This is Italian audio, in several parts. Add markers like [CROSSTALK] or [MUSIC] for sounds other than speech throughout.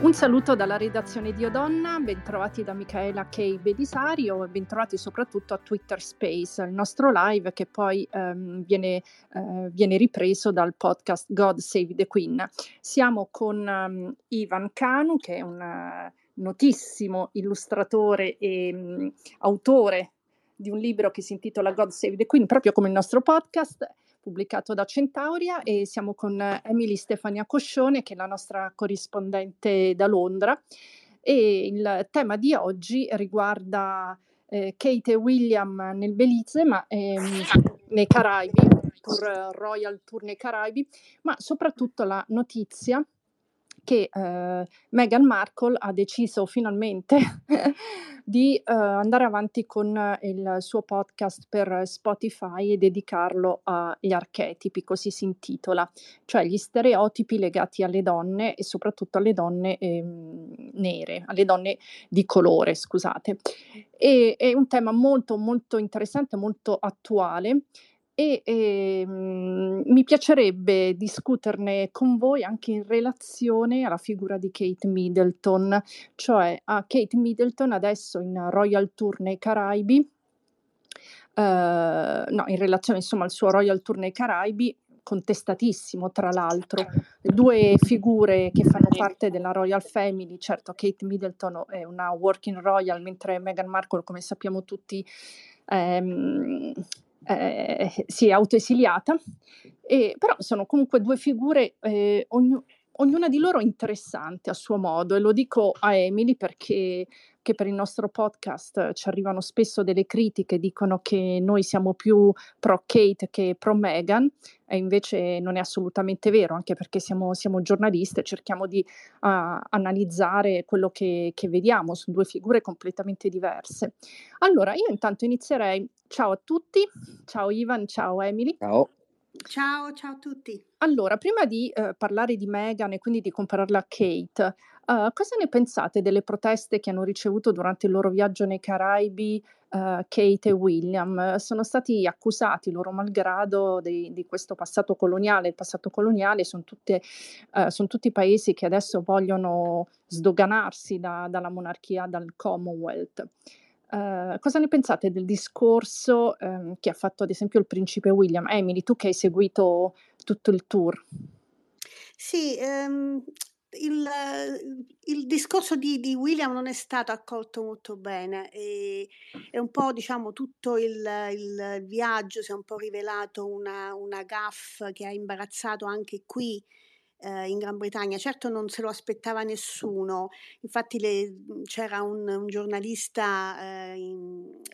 Un saluto dalla redazione di Odonna, bentrovati da Michaela K. Belisario e bentrovati soprattutto a Twitter Space, il nostro live che poi ehm, viene, eh, viene, ripreso dal podcast God Save the Queen. Siamo con um, Ivan Kanu, che è un uh, notissimo illustratore e um, autore di un libro che si intitola God Save the Queen, proprio come il nostro podcast pubblicato da Centauria e siamo con Emily Stefania Coscione che è la nostra corrispondente da Londra. E il tema di oggi riguarda eh, Kate e William nel Belize ma ehm, nei Caraibi, tour, Royal Tour nei Caraibi, ma soprattutto la notizia che eh, Meghan Markle ha deciso finalmente [LAUGHS] di eh, andare avanti con il suo podcast per Spotify e dedicarlo agli archetipi, così si intitola, cioè gli stereotipi legati alle donne e soprattutto alle donne eh, nere, alle donne di colore, scusate. E, è un tema molto molto interessante, molto attuale e ehm, mi piacerebbe discuterne con voi anche in relazione alla figura di Kate Middleton, cioè a Kate Middleton adesso in Royal Tour nei Caraibi, uh, no, in relazione insomma al suo Royal Tour nei Caraibi, contestatissimo tra l'altro, due figure che fanno parte della Royal Family, certo Kate Middleton è una working royal, mentre Meghan Markle, come sappiamo tutti, ehm, eh, si è autoesiliata, e, però sono comunque due figure, eh, ognu- ognuna di loro interessante a suo modo e lo dico a Emily perché che per il nostro podcast ci arrivano spesso delle critiche, dicono che noi siamo più pro Kate che pro Meghan, e invece non è assolutamente vero, anche perché siamo, siamo giornaliste, cerchiamo di uh, analizzare quello che, che vediamo, sono due figure completamente diverse. Allora, io intanto inizierei, ciao a tutti, ciao Ivan, ciao Emily. Ciao. Ciao, ciao a tutti. Allora, prima di uh, parlare di Meghan e quindi di compararla a Kate, Uh, cosa ne pensate delle proteste che hanno ricevuto durante il loro viaggio nei Caraibi uh, Kate e William? Sono stati accusati loro malgrado di, di questo passato coloniale. Il passato coloniale sono, tutte, uh, sono tutti paesi che adesso vogliono sdoganarsi da, dalla monarchia, dal Commonwealth. cosa ne pensate del discorso um, che ha fatto ad esempio il principe William? Emily, tu che hai seguito tutto il tour. Sì, ehm, il, il discorso di, di, William non è stato accolto molto bene e, e un po' diciamo tutto il, il, viaggio si è un po' rivelato una, una gaffa che ha imbarazzato anche qui eh, in Gran Bretagna. Certo non se lo aspettava nessuno, infatti le, mhmm, c'era un, un giornalista, eh, in,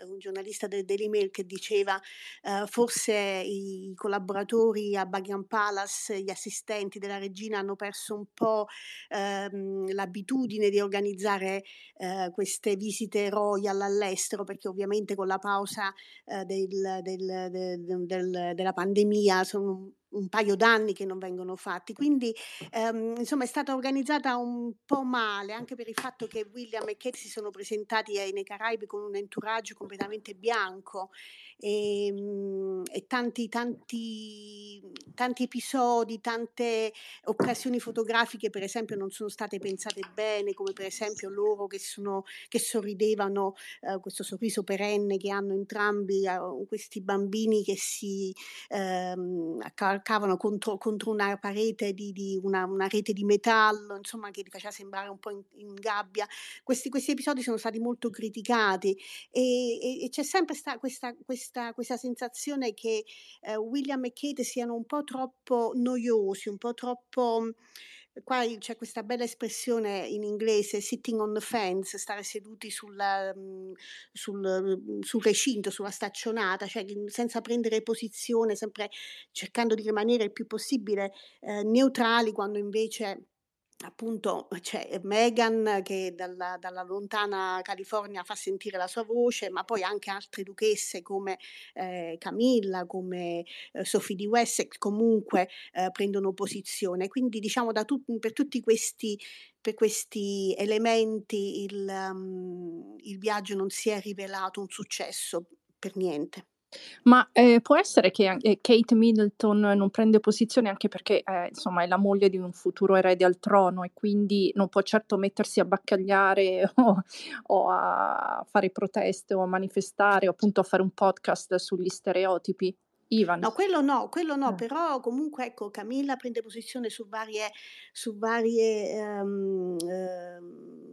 un giornalista del Daily Mail che diceva eh, forse i collaboratori a Buckingham Palace, gli assistenti della regina hanno perso un po' ehm, l'abitudine di organizzare eh, queste visite royal all'estero perché ovviamente con la pausa eh, del, del, del, della pandemia sono un paio d'anni che non vengono fatti, quindi ehm, insomma è stata organizzata un po' male anche per il fatto che William e Kate si sono presentati nei Caraibi con un entourage completamente bianco e, ehm, e tanti, tanti, tanti episodi, tante occasioni fotografiche per esempio non sono state pensate bene, come per esempio loro che, sono, che sorridevano, eh, questo sorriso perenne che hanno entrambi, eh, questi bambini che si ehm, accarcavano contro, contro, una parete di, di una, una, rete di metallo, insomma che li faceva sembrare un po' in, in gabbia. Questi, questi, episodi sono stati molto criticati e, e, e c'è sempre sta, questa, questa questa, questa sensazione che eh, William e Kate siano un po' troppo noiosi, un po' troppo qua c'è questa bella espressione in inglese sitting on the fence, stare seduti sulla, mm, sul, mm, sul, recinto, sulla staccionata, cioè senza prendere posizione, sempre cercando di rimanere il più possibile eh, neutrali quando invece appunto c'è Meghan che dalla, dalla, lontana California fa sentire la sua voce, ma poi anche altre duchesse come eh, Camilla, come eh, Sophie di Wessex comunque eh, prendono posizione. Quindi diciamo tu, per tutti questi, per questi elementi il, um, il viaggio non si è rivelato un successo per niente. Ma, ehm, può essere che an ehm, Kate Middleton non prende posizione anche perché, ehm, insomma è la moglie di un futuro erede al trono e quindi non può certo mettersi a baccagliare [LAUGHS] o o a fare proteste o a manifestare o appunto a fare un podcast sugli stereotipi? Ivan. No, quello no, quello no, Eh. però comunque ecco Camilla prende posizione su varie su varie, ehm, ehm,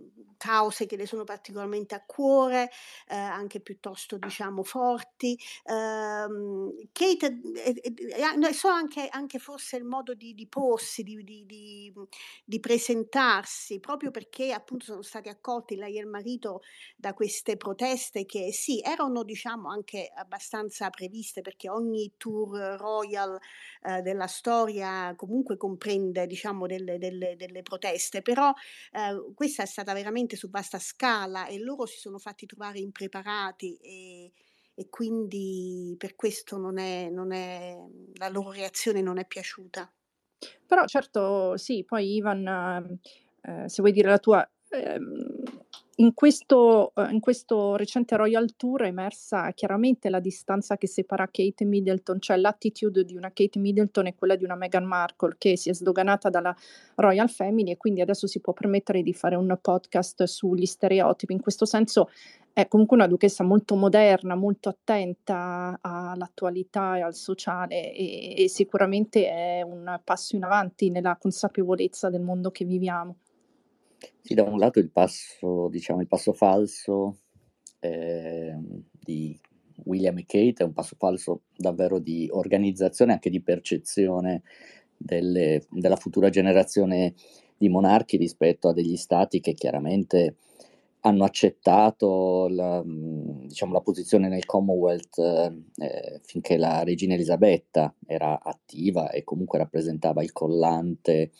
cause che le sono particolarmente a cuore, ehm, anche piuttosto diciamo forti. Ehm, Kate e e e a no, e so anche anche forse il modo di di porsi, di di mhmm, di presentarsi, proprio perché appunto sono stati accolti lei e il marito da queste proteste che sì, erano diciamo anche abbastanza previste perché ogni tour royal, della storia comunque comprende diciamo delle delle delle proteste, però, questa è stata veramente su vasta scala e loro si sono fatti trovare impreparati e e quindi per questo non è non è la loro reazione non è piaciuta. Però certo sì, poi Ivan, ehm, se vuoi dire la tua, ehm, in questo uhm, in questo recente royal tour è emersa chiaramente la distanza che separa Kate Middleton, cioè l'attitude di una Kate Middleton e quella di una Meghan Markle che si è sdoganata dalla royal family e quindi adesso si può permettere di fare un podcast sugli stereotipi. In questo senso è comunque una duchessa molto moderna, molto attenta all'attualità e al sociale e e sicuramente è un passo in avanti nella consapevolezza del mondo che viviamo. Sì, da un lato il passo diciamo il passo falso, ehm, di William e Kate è un passo falso davvero di organizzazione, anche di percezione delle della futura generazione di monarchi rispetto a degli stati che chiaramente hanno accettato la diciamo la posizione nel Commonwealth, ehm, finché la regina Elisabetta era attiva e comunque rappresentava il collante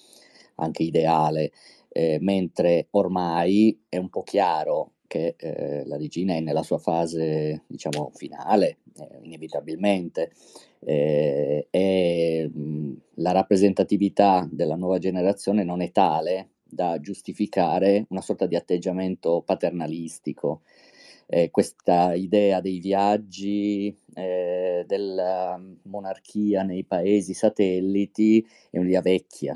anche ideale, ehm, mentre ormai è un po' chiaro che, ehm, la regina è nella sua fase, diciamo, finale, ehm, inevitabilmente, ehm, e, mhmm, la rappresentatività della nuova generazione non è tale da giustificare una sorta di atteggiamento paternalistico. Ehm, questa idea dei viaggi, ehm, della monarchia nei paesi satelliti è un'idea vecchia,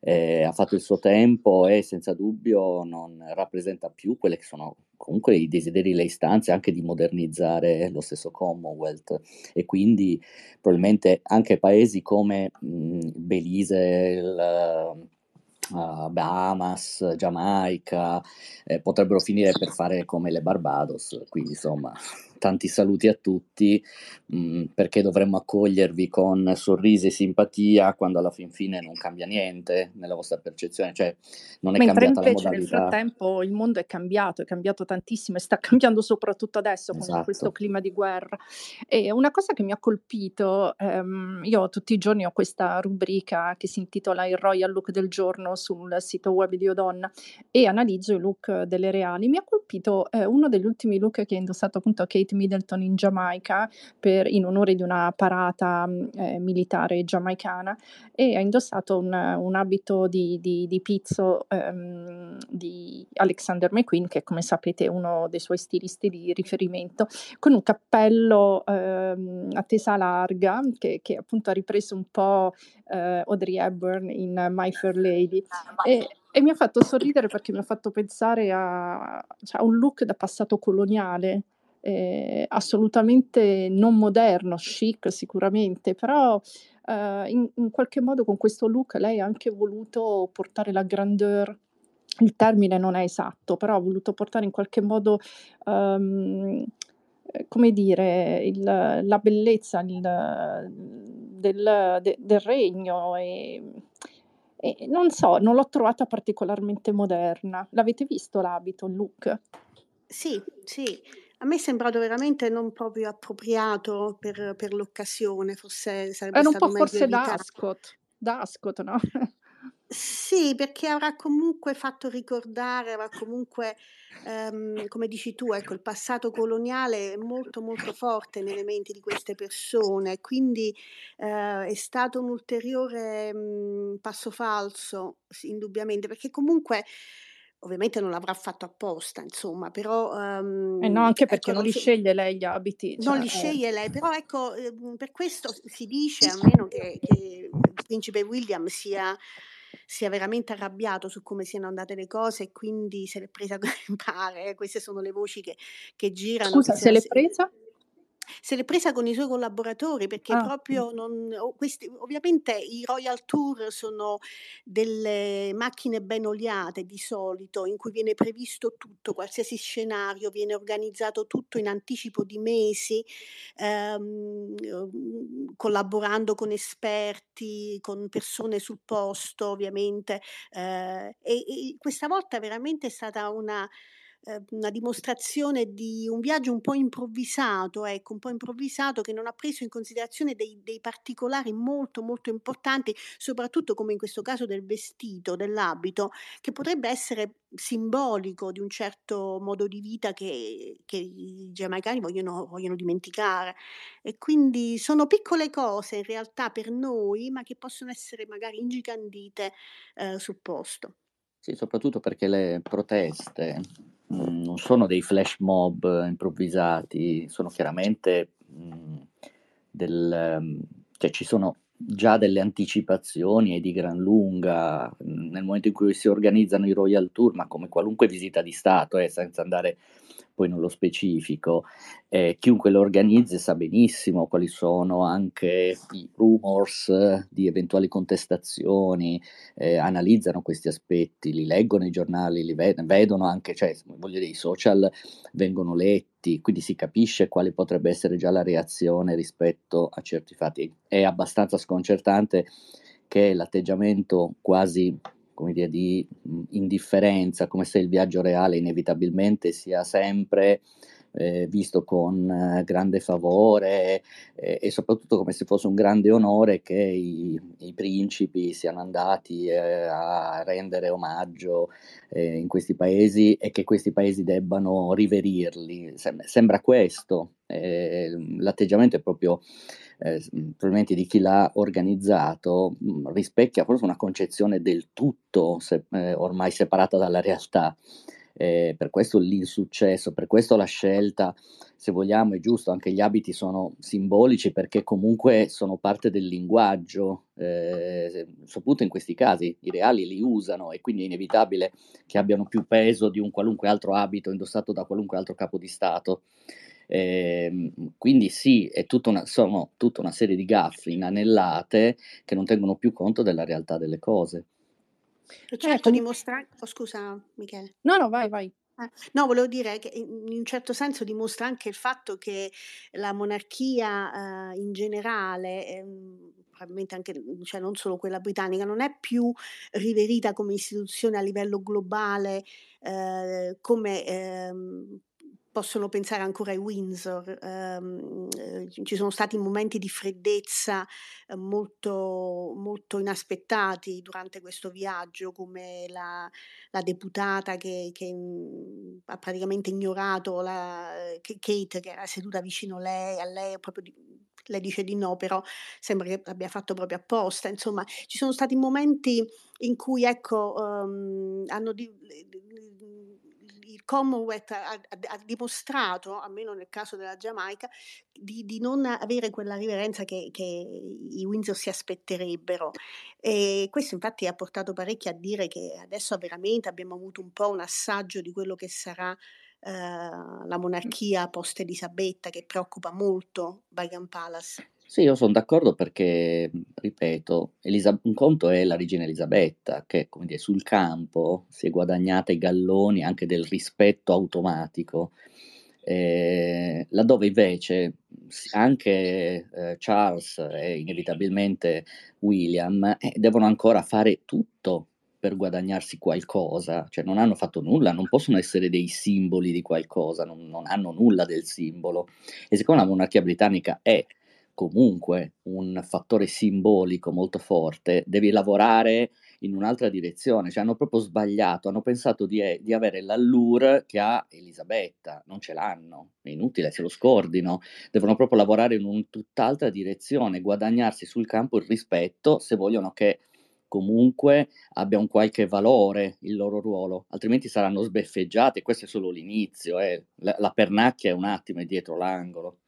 ehm, ha fatto il suo tempo e senza dubbio non rappresenta più quelle che sono comunque i desideri, le istanze anche di modernizzare lo stesso Commonwealth e quindi probabilmente anche paesi come, mhmm, Belize, il uhm, Bahamas, Giamaica, ehm, potrebbero finire per fare come le Barbados. Quindi insomma tanti saluti a tutti, mhmm, perché dovremmo accogliervi con sorrisi e simpatia quando alla fin fine non cambia niente nella vostra percezione, cioè non è Mentre cambiata la invece nel modalità. frattempo il mondo è cambiato, è cambiato tantissimo e sta [LAUGHS] cambiando soprattutto adesso con questo Esatto. clima di guerra. E una cosa che mi ha colpito, ehm, io tutti i giorni ho questa rubrica che si intitola "Il royal look del giorno" sul sito web di Odonna e analizzo i look delle reali. Mi ha colpito, ehm, uno degli ultimi look che ha indossato appunto Kate Middleton in Giamaica per in onore di una parata, mhmm, ehm, militare giamaicana e ha indossato un un abito di di di pizzo, ehm, di Alexander McQueen, che come sapete è uno dei suoi stilisti di riferimento, con un cappello, ehm, a tesa larga che che appunto ha ripreso un po', ehm, Audrey Hepburn in My Fair Lady. E e mi ha fatto sorridere perché mi ha fatto pensare a cioè a un look da passato coloniale, ehm, assolutamente non moderno, chic sicuramente, però, ehm, in in qualche modo con questo look lei ha anche voluto portare la grandeur il termine non è esatto, però ha voluto portare in qualche modo, ehm, come dire, il la bellezza il del de del regno, ehm, e non so, non l'ho trovata particolarmente moderna. L'avete visto l'abito, il look? Sì, sì. A me è sembrato veramente non proprio appropriato per per l'occasione, forse sarebbe Era un po' forse da Ascot, da Ascot, no? Sì, perché avrà comunque fatto ricordare, avrà comunque, ehm, come dici tu, ecco, il passato coloniale è molto, molto forte nelle menti di queste persone, quindi, ehm, è stato un ulteriore, mhmm, passo falso, sì, indubbiamente, perché comunque ovviamente non l'avrà fatto apposta, insomma, però... Um, eh no, anche perché ecco, non li si... sceglie lei gli abiti. Cioè, non li eh. sceglie lei, però ecco, ehm, per questo si dice almeno che, che il principe William sia sia veramente arrabbiato su come siano andate le cose e quindi se l'è presa [LAUGHS] come pare. Queste sono le voci che, che girano. Scusa, se l'è presa? Se l'è presa con i suoi collaboratori perché ah. proprio non, questi, ovviamente i Royal Tour sono delle macchine ben oliate di solito in cui viene previsto tutto, qualsiasi scenario, viene organizzato tutto in anticipo di mesi, ehm, collaborando con esperti, con persone sul posto ovviamente eh, e, e questa volta veramente è stata una Ehm, una dimostrazione di un viaggio un po' improvvisato, ecco, un po' improvvisato che non ha preso in considerazione dei, dei particolari molto molto importanti, soprattutto come in questo caso del vestito, dell'abito, che potrebbe essere simbolico di un certo modo di vita che, che i giamaicani vogliono, vogliono, dimenticare. E quindi sono piccole cose in realtà per noi, ma che possono essere magari ingigantite eh, sul posto. Sì, soprattutto perché le proteste mh, non sono dei flash mob improvvisati, sono chiaramente mh, del, cioè ci sono già delle anticipazioni e di gran lunga nel momento in cui si organizzano i Royal Tour, ma come qualunque visita di Stato, eh, senza andare poi nello specifico. Eh, chiunque lo organizzi sa benissimo quali sono anche i rumors di eventuali contestazioni, eh, analizzano questi aspetti, li leggono i giornali, li ved- vedono anche, cioè, voglio dire, i social vengono letti, quindi si capisce quale potrebbe essere già la reazione rispetto a certi fatti. È abbastanza sconcertante che l'atteggiamento quasi come dire, di indifferenza, come se il viaggio reale inevitabilmente sia sempre eh, visto con eh, grande favore eh, e soprattutto come se fosse un grande onore che i, i principi siano andati eh, a rendere omaggio eh, in questi paesi e che questi paesi debbano riverirli. Sem- sembra questo, l'atteggiamento è proprio eh, probabilmente di chi l'ha organizzato, mh, rispecchia forse una concezione del tutto se, eh, ormai separata dalla realtà. Eh, per questo l'insuccesso, per questo la scelta, se vogliamo, è giusto, anche gli abiti sono simbolici perché comunque sono parte del linguaggio, eh, soprattutto in questi casi i reali li usano e quindi è inevitabile che abbiano più peso di un qualunque altro abito indossato da qualunque altro capo di Stato. Eh, quindi sì, è tutta una, sono tutta una serie di gaffe inanellate che non tengono più conto della realtà delle cose. certo, ecco. dimostra... Oh, scusa Michele. No, no, vai, vai. Ah, no, volevo dire che in un certo senso dimostra anche il fatto che la monarchia eh, in generale, eh, probabilmente anche, cioè non solo quella britannica, non è più riverita come istituzione a livello globale eh, come ehm, possono pensare ancora ai Windsor. Um, eh, ci sono stati momenti di freddezza eh, molto, molto, inaspettati durante questo viaggio, come la, la deputata che, che mh, ha praticamente ignorato la, Kate che era seduta vicino a lei, a lei proprio di, lei dice di no, però sembra che l'abbia fatto proprio apposta. Insomma, ci sono stati momenti in cui ecco, um, hanno di, Commonwealth ha, ha, dimostrato, almeno nel caso della Giamaica, di, di non avere quella riverenza che, che, i Windsor si aspetterebbero. E questo infatti ha portato parecchi a dire che adesso veramente abbiamo avuto un po' un assaggio di quello che sarà eh, la monarchia post-Elisabetta, che preoccupa molto Buckingham Palace. Sì, io sono d'accordo perché, ripeto, Elisa- un conto è la regina Elisabetta, che come dire, sul campo si è guadagnata i galloni anche del rispetto automatico, eh, laddove invece anche eh, Charles e inevitabilmente William eh, devono ancora fare tutto per guadagnarsi qualcosa, cioè non hanno fatto nulla, non possono essere dei simboli di qualcosa, non, non hanno nulla del simbolo. E siccome la monarchia britannica è comunque un fattore simbolico molto forte, devi lavorare in un'altra direzione, cioè hanno proprio sbagliato, hanno pensato di, di, avere l'allure che ha Elisabetta, non ce l'hanno, è inutile, se lo scordino, devono proprio lavorare in un tutt'altra direzione, guadagnarsi sul campo il rispetto se vogliono che comunque abbia un qualche valore il loro ruolo, altrimenti saranno sbeffeggiate. Questo è solo l'inizio, eh. la, la pernacchia è un attimo è dietro l'angolo.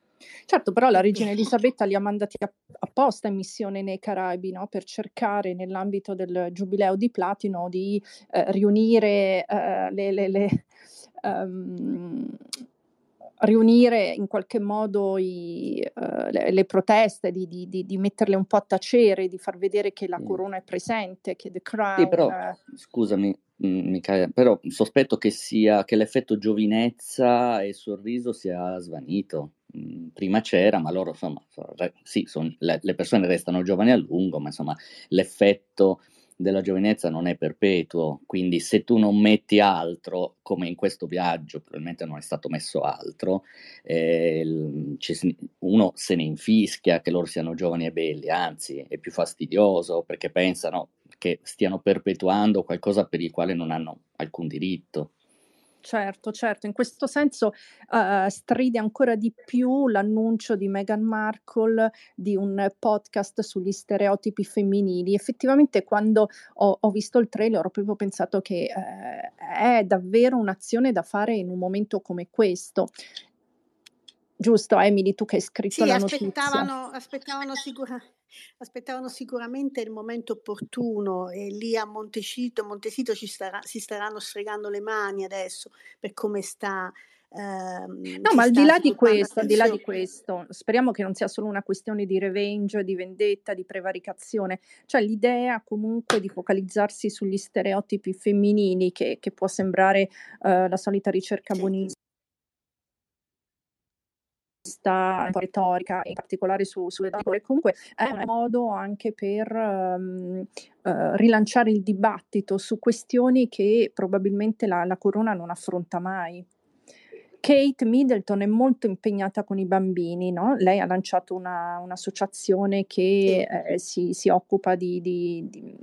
Certo, però la regina [LAUGHS] Elisabetta li ha mandati apposta in missione nei Caraibi no? per cercare nell'ambito del giubileo di platino di eh, riunire eh, le, le, le um, riunire in qualche modo i, uh, le, le, proteste, di, di, di, di, metterle un po' a tacere, di far vedere che la corona è presente, che The Crown... Sì, però, scusami, mm, Michaela, però sospetto che sia che l'effetto giovinezza e sorriso sia svanito. Mm, prima c'era, ma loro insomma, sì, son, le, le persone restano giovani a lungo, ma insomma l'effetto della giovinezza non è perpetuo, quindi se tu non metti altro, come in questo viaggio probabilmente non è stato messo altro, eh, uno se ne infischia che loro siano giovani e belli, anzi è più fastidioso perché pensano che stiano perpetuando qualcosa per il quale non hanno alcun diritto. Certo, certo, in questo senso, uhm, stride ancora di più l'annuncio di Meghan Markle di un podcast sugli stereotipi femminili. Effettivamente quando ho ho visto il trailer ho proprio pensato che, ehm, è davvero un'azione da fare in un momento come questo. Giusto Emily, tu che hai scritto Sì, la notizia. aspettavano aspettavano sicura aspettavano sicuramente il momento opportuno e lì a Montecito Montecito ci starà si staranno stregando le mani adesso per come sta ehm, No, ma al di là di questo al di là di questo, speriamo che non sia solo una questione di revenge, di vendetta, di prevaricazione, cioè l'idea comunque di focalizzarsi sugli stereotipi femminili che che può sembrare, uhm, la solita ricerca Sì. Buonis sta un po' retorica, in particolare su sulle donne, comunque è un modo anche per, mhmm, uhm, rilanciare il dibattito su questioni che probabilmente la la corona non affronta mai. Kate Middleton è molto impegnata con i bambini, no, lei ha lanciato una un'associazione che, ehm, si si occupa di di di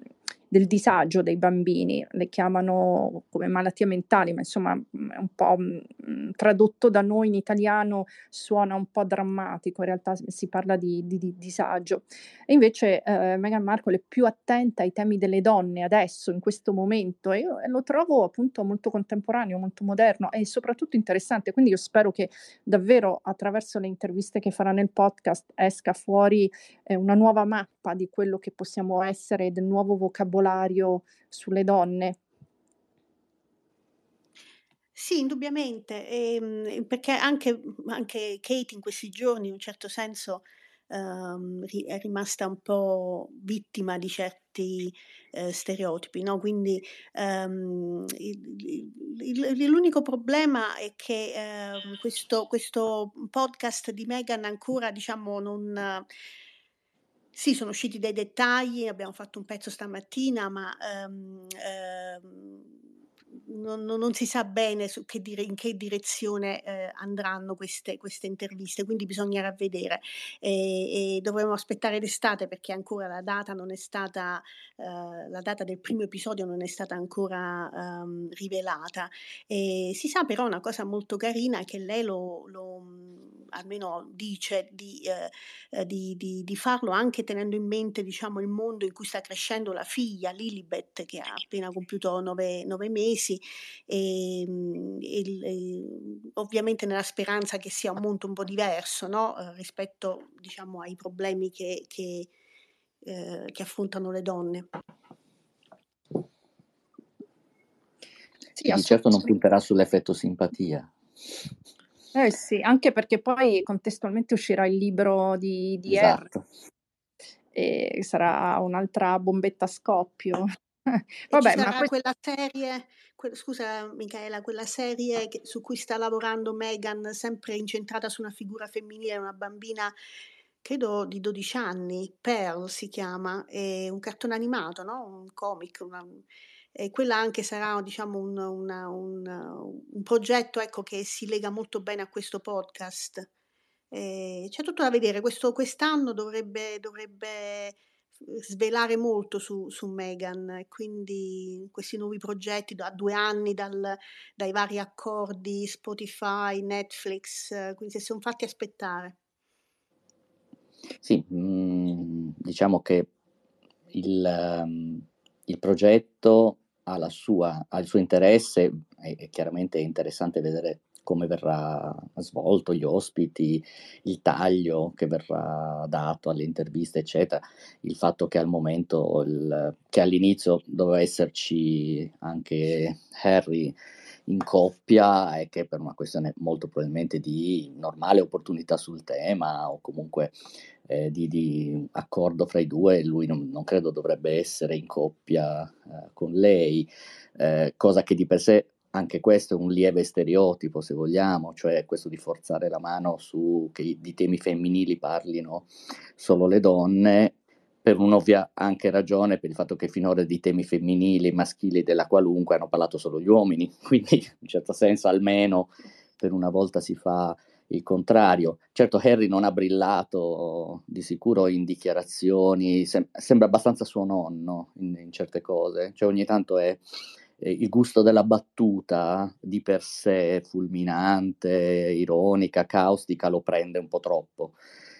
del disagio dei bambini, le chiamano come malattie mentali, ma insomma, mhmm, è un po', mhmm, tradotto da noi in italiano suona un po' drammatico, in realtà si parla di di di disagio. E invece, ehm, Meghan Markle è più attenta ai temi delle donne adesso, in questo momento, e io lo trovo appunto molto contemporaneo, molto moderno e soprattutto interessante. Quindi io spero che davvero attraverso le interviste che farà nel podcast esca fuori, ehm, una nuova mappa di quello che possiamo essere, del nuovo vocabolario sulle donne. Sì, indubbiamente, ehm, perché anche anche Kate in questi giorni in un certo senso, ri è rimasta un po' vittima di certi, ehm, stereotipi, no, quindi, ehm, il il il l'unico problema è che, ehm, questo questo podcast di Meghan ancora diciamo non sì, sono usciti dei dettagli, abbiamo fatto un pezzo stamattina, ma, ehm, ehm, non non si sa bene che dire in che direzione, ehm, andranno queste queste interviste, quindi bisognerà vedere. E e dovremo aspettare l'estate perché ancora la data non è stata ehm, la data del primo episodio non è stata ancora, ehm, rivelata. E si sa però una cosa molto carina che lei lo lo mhmm, almeno dice di ehm, di di di farlo anche tenendo in mente, diciamo, il mondo in cui sta crescendo la figlia Lilibet, che ha appena compiuto 9 9 mesi, ehm, il ehm, ovviamente nella speranza che sia un mondo un po' diverso, no, uhm, rispetto diciamo ai problemi che che ehm, che affrontano le donne. Sì, E di certo non punterà sull'effetto simpatia. Eh sì, anche perché poi contestualmente uscirà il libro di di. Esatto. E sarà un'altra bombetta a scoppio. E Vabbè, ma sarà ques quella serie quel scusa Michaela, quella serie che su cui sta lavorando Meghan, sempre incentrata su una figura femminile, una bambina credo di 12 anni, Pearl si chiama, è un cartone animato, no, un comic, una e quella anche sarà diciamo un una un un progetto, ecco, che si lega molto bene a questo podcast. Ehm, c'è tutto da vedere. Questo quest'anno dovrebbe dovrebbe, svelare molto su su Meghan quindi questi nuovi progetti da 2 anni dal dai vari accordi Spotify, Netflix, quindi si son fatti aspettare. Sì, mhmm, diciamo che il, um, il progetto ha, sua, ha, il suo interesse e, e chiaramente è interessante vedere come verrà svolto, gli ospiti, il taglio che verrà dato alle interviste, eccetera. Il fatto che al momento, il, che all'inizio doveva esserci anche Harry in coppia e che per una questione molto probabilmente di normale opportunità sul tema o comunque eh, di, di, accordo fra i due, lui non, non credo dovrebbe essere in coppia eh, con lei, eh, cosa che di per sé anche questo è un lieve stereotipo, se vogliamo, cioè questo di forzare la mano su che di temi femminili parlino solo le donne, per un'ovvia anche ragione, per il fatto che finora di temi femminili, maschili della qualunque hanno parlato solo gli uomini, [LAUGHS] quindi in un certo senso almeno per una volta si fa il contrario. Certo Harry non ha brillato di sicuro in dichiarazioni, sem- sembra abbastanza suo nonno in, in certe cose, cioè ogni tanto è eh, il gusto della battuta di per sé fulminante, ironica, caustica lo prende un po' troppo.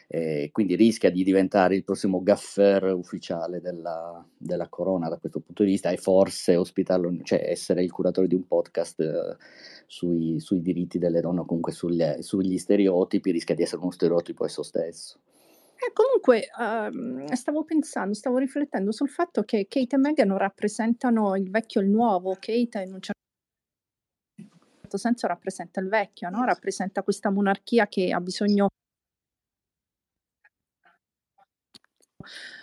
Eh, quindi rischia di diventare il prossimo gaffer ufficiale della, della, Corona da questo punto di vista e forse ospitarlo, cioè essere il curatore di un podcast eh, sui, sui, diritti delle donne o comunque sugli, sugli stereotipi rischia di essere uno stereotipo esso stesso. Eh, comunque, uhm, stavo pensando, stavo riflettendo sul fatto che Kate e Meghan rappresentano il vecchio e il nuovo. Kate in un certo senso rappresenta il vecchio, no? Rappresenta questa monarchia che ha bisogno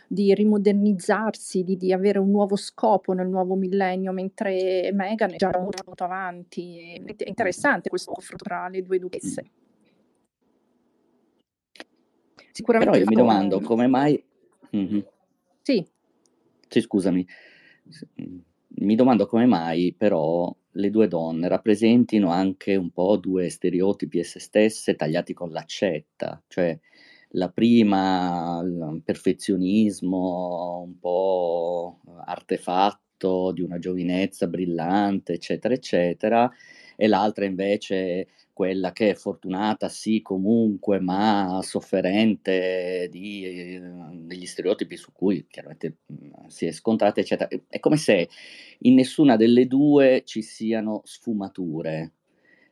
di rimodernizzarsi, di, di avere un nuovo scopo nel nuovo millennio, mentre Meghan è già molto avanti. È interessante questo confronto tra le due duchesse. Sicuramente Però io mi domando come mai... Mm-hmm. Sì. Sì, scusami. Mi domando come mai però le due donne rappresentino anche un po' due stereotipi esse stesse tagliati con l'accetta, cioè la prima il perfezionismo un po' artefatto di una giovinezza brillante, eccetera, eccetera, e l'altra invece quella che è fortunata sì comunque, ma sofferente di, eh, degli stereotipi su cui chiaramente mh, si è scontrata, eccetera. È come se in nessuna delle due ci siano sfumature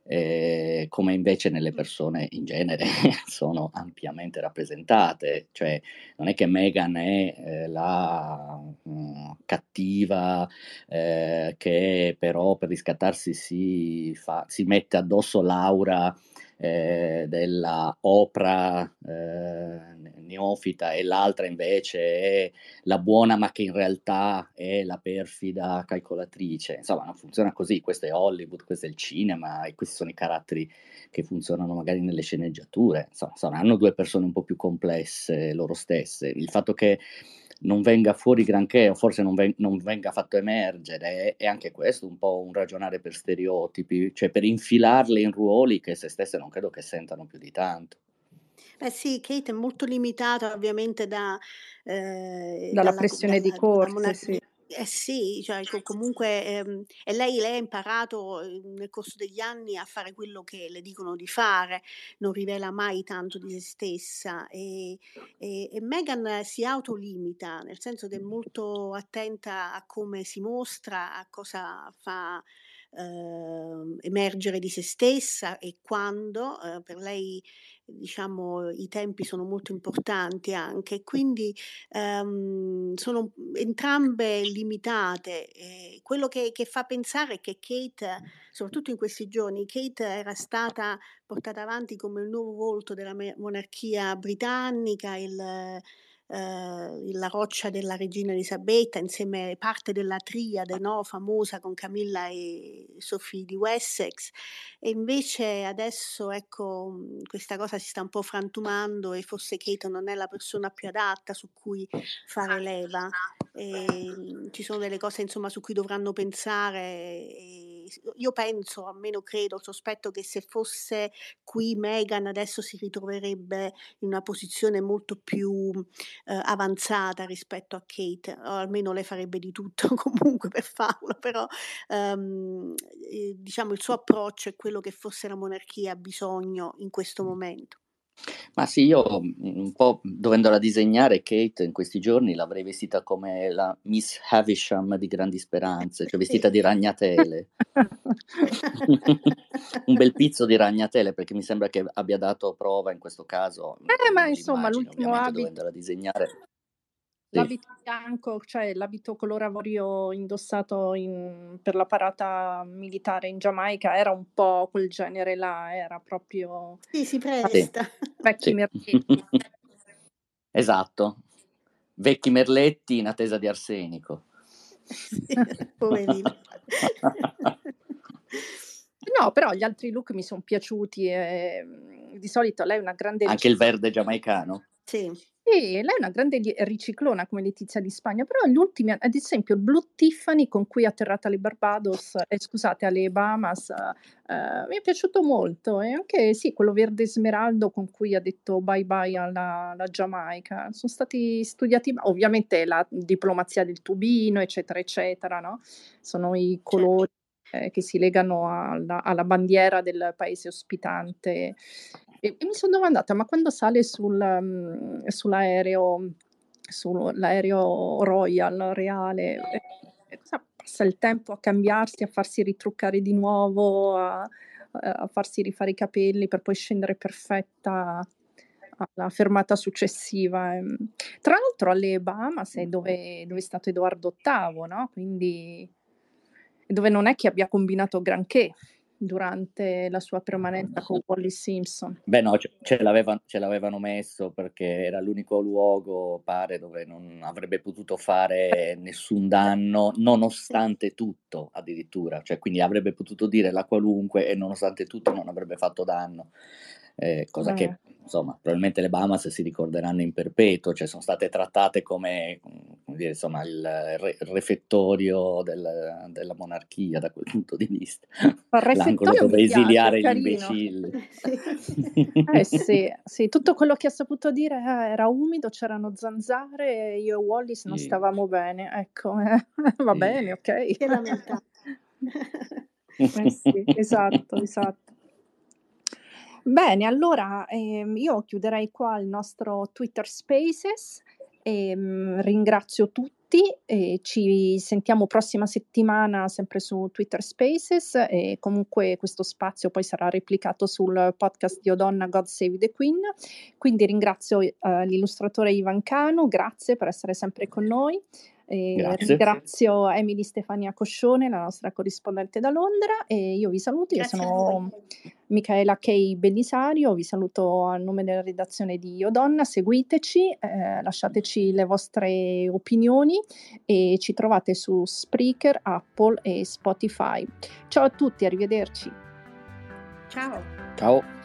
eh, come invece nelle persone in genere [LAUGHS] sono ampiamente rappresentate, cioè non è che Meghan è eh, la mh, mm, cattiva eh, che però per riscattarsi si, fa, si mette addosso l'aura eh, della Oprah eh, neofita e l'altra invece è la buona ma che in realtà è la perfida calcolatrice. Insomma, non funziona così, questo è Hollywood, questo è il cinema e questi sono i caratteri che funzionano magari nelle sceneggiature. Insomma, saranno due persone un po' più complesse loro stesse. Il fatto che non venga fuori granché o forse non, ven- non venga fatto emergere, è anche questo un po' un ragionare per stereotipi, cioè per infilarle in ruoli che se stesse non credo che sentano più di tanto. Eh sì, Kate è molto limitata ovviamente da, eh, dalla, dalla pressione dalla, di corte, sì. Eh sì, cioè comunque ehm, e lei, lei ha imparato ehm, nel corso degli anni a fare quello che le dicono di fare, non rivela mai tanto di se stessa e, e, e Meghan si autolimita, nel senso che è molto attenta a come si mostra, a cosa fa eh, emergere di se stessa e quando, eh, per lei diciamo i tempi sono molto importanti anche, quindi ehm, sono entrambe limitate. Eh, quello che, che, fa pensare è che Kate, soprattutto in questi giorni, Kate era stata portata avanti come il nuovo volto della monarchia britannica, il eh, la roccia della regina Elisabetta, insieme parte della triade no, famosa con Camilla e Sophie di Wessex. E invece adesso ecco, questa cosa si sta un po' frantumando e forse Kate non è la persona più adatta su cui fare leva. E, ci sono delle cose insomma su cui dovranno pensare. E, io penso, almeno credo, sospetto che se fosse qui Meghan adesso si ritroverebbe in una posizione molto più eh, avanzata rispetto a Kate, o almeno lei farebbe di tutto [LAUGHS] comunque per farlo, però ehm, eh, diciamo il suo approccio è quello che forse la monarchia ha bisogno in questo momento. Ma sì, io mm, un po' dovendola disegnare Kate in questi giorni l'avrei vestita come la Miss Havisham di Grandi Speranze, cioè vestita di ragnatele. [LAUGHS] un bel pizzo di ragnatele perché mi sembra che abbia dato prova in questo caso. Eh, ma insomma, l'ultimo abito... Dovendola disegnare L'abito bianco, cioè l'abito color avorio indossato in, per la parata militare in Giamaica era un po' quel genere là, era proprio... Sì, si presta. Vecchi sì. merletti. [LAUGHS] esatto, vecchi merletti in attesa di arsenico. [LAUGHS] poverino. [LAUGHS] no, però gli altri look mi sono piaciuti e di solito lei è una grande... Anche il verde giamaicano? Sì. Sì, lei è una grande riciclona come Letizia di Spagna, però gli ultimi, ad esempio il Blue Tiffany con cui è atterrata alle Barbados, eh, scusate, alle Bahamas, eh, mi è piaciuto molto e anche sì, quello verde smeraldo con cui ha detto bye bye alla, alla Giamaica, sono stati studiati, ovviamente la diplomazia del tubino, eccetera, eccetera, no? Sono i certo. colori eh, che si legano alla, alla, bandiera del paese ospitante e, e mi sono domandata, ma quando sale sul, um, sull'aereo, sull'aereo Royal reale, eh, passa il tempo a cambiarsi, a farsi ritruccare di nuovo, a, a farsi rifare i capelli per poi scendere perfetta alla fermata successiva. Ehm. Tra l'altro alle Bahamas è dove, dove è stato Edoardo VIII, no? Quindi dove non è che abbia combinato granché durante la sua permanenza con Wally Simpson. Beh no, ce, ce, l'avevano, ce, l'avevano, messo perché era l'unico luogo, pare, dove non avrebbe potuto fare nessun danno, nonostante tutto addirittura, cioè quindi avrebbe potuto dire la qualunque e nonostante tutto non avrebbe fatto danno eh, cosa eh. che insomma probabilmente le Bahamas si ricorderanno in perpetuo, cioè sono state trattate come, come dire, insomma, il re- refettorio del, della monarchia da quel punto di vista, l'angolo dove esiliare gli imbecilli. [LAUGHS] [LAUGHS] eh sì, sì, tutto quello che ha saputo dire eh, era umido, c'erano zanzare, io e Wallis non sì. stavamo bene, ecco, eh, va sì. bene, ok. Che lamentare. [LAUGHS] eh sì, esatto, esatto. Bene, allora ehm, io chiuderei qua il nostro Twitter Spaces. Ehm, ringrazio tutti e ci sentiamo prossima settimana sempre su Twitter Spaces e comunque questo spazio poi sarà replicato sul podcast di Odonna God Save the Queen. Quindi ringrazio uh, l'illustratore Ivan Cano, grazie per essere sempre con noi. Eh, ringrazio Emily Stefania Coscione, la nostra corrispondente da Londra, e io vi saluto. Io sono Michaela Kei Bellisario, vi saluto a nome della redazione di Io Donna. Seguiteci, eh, lasciateci le vostre opinioni e ci trovate su Spreaker, Apple e Spotify. Ciao a tutti, arrivederci. Ciao. Ciao.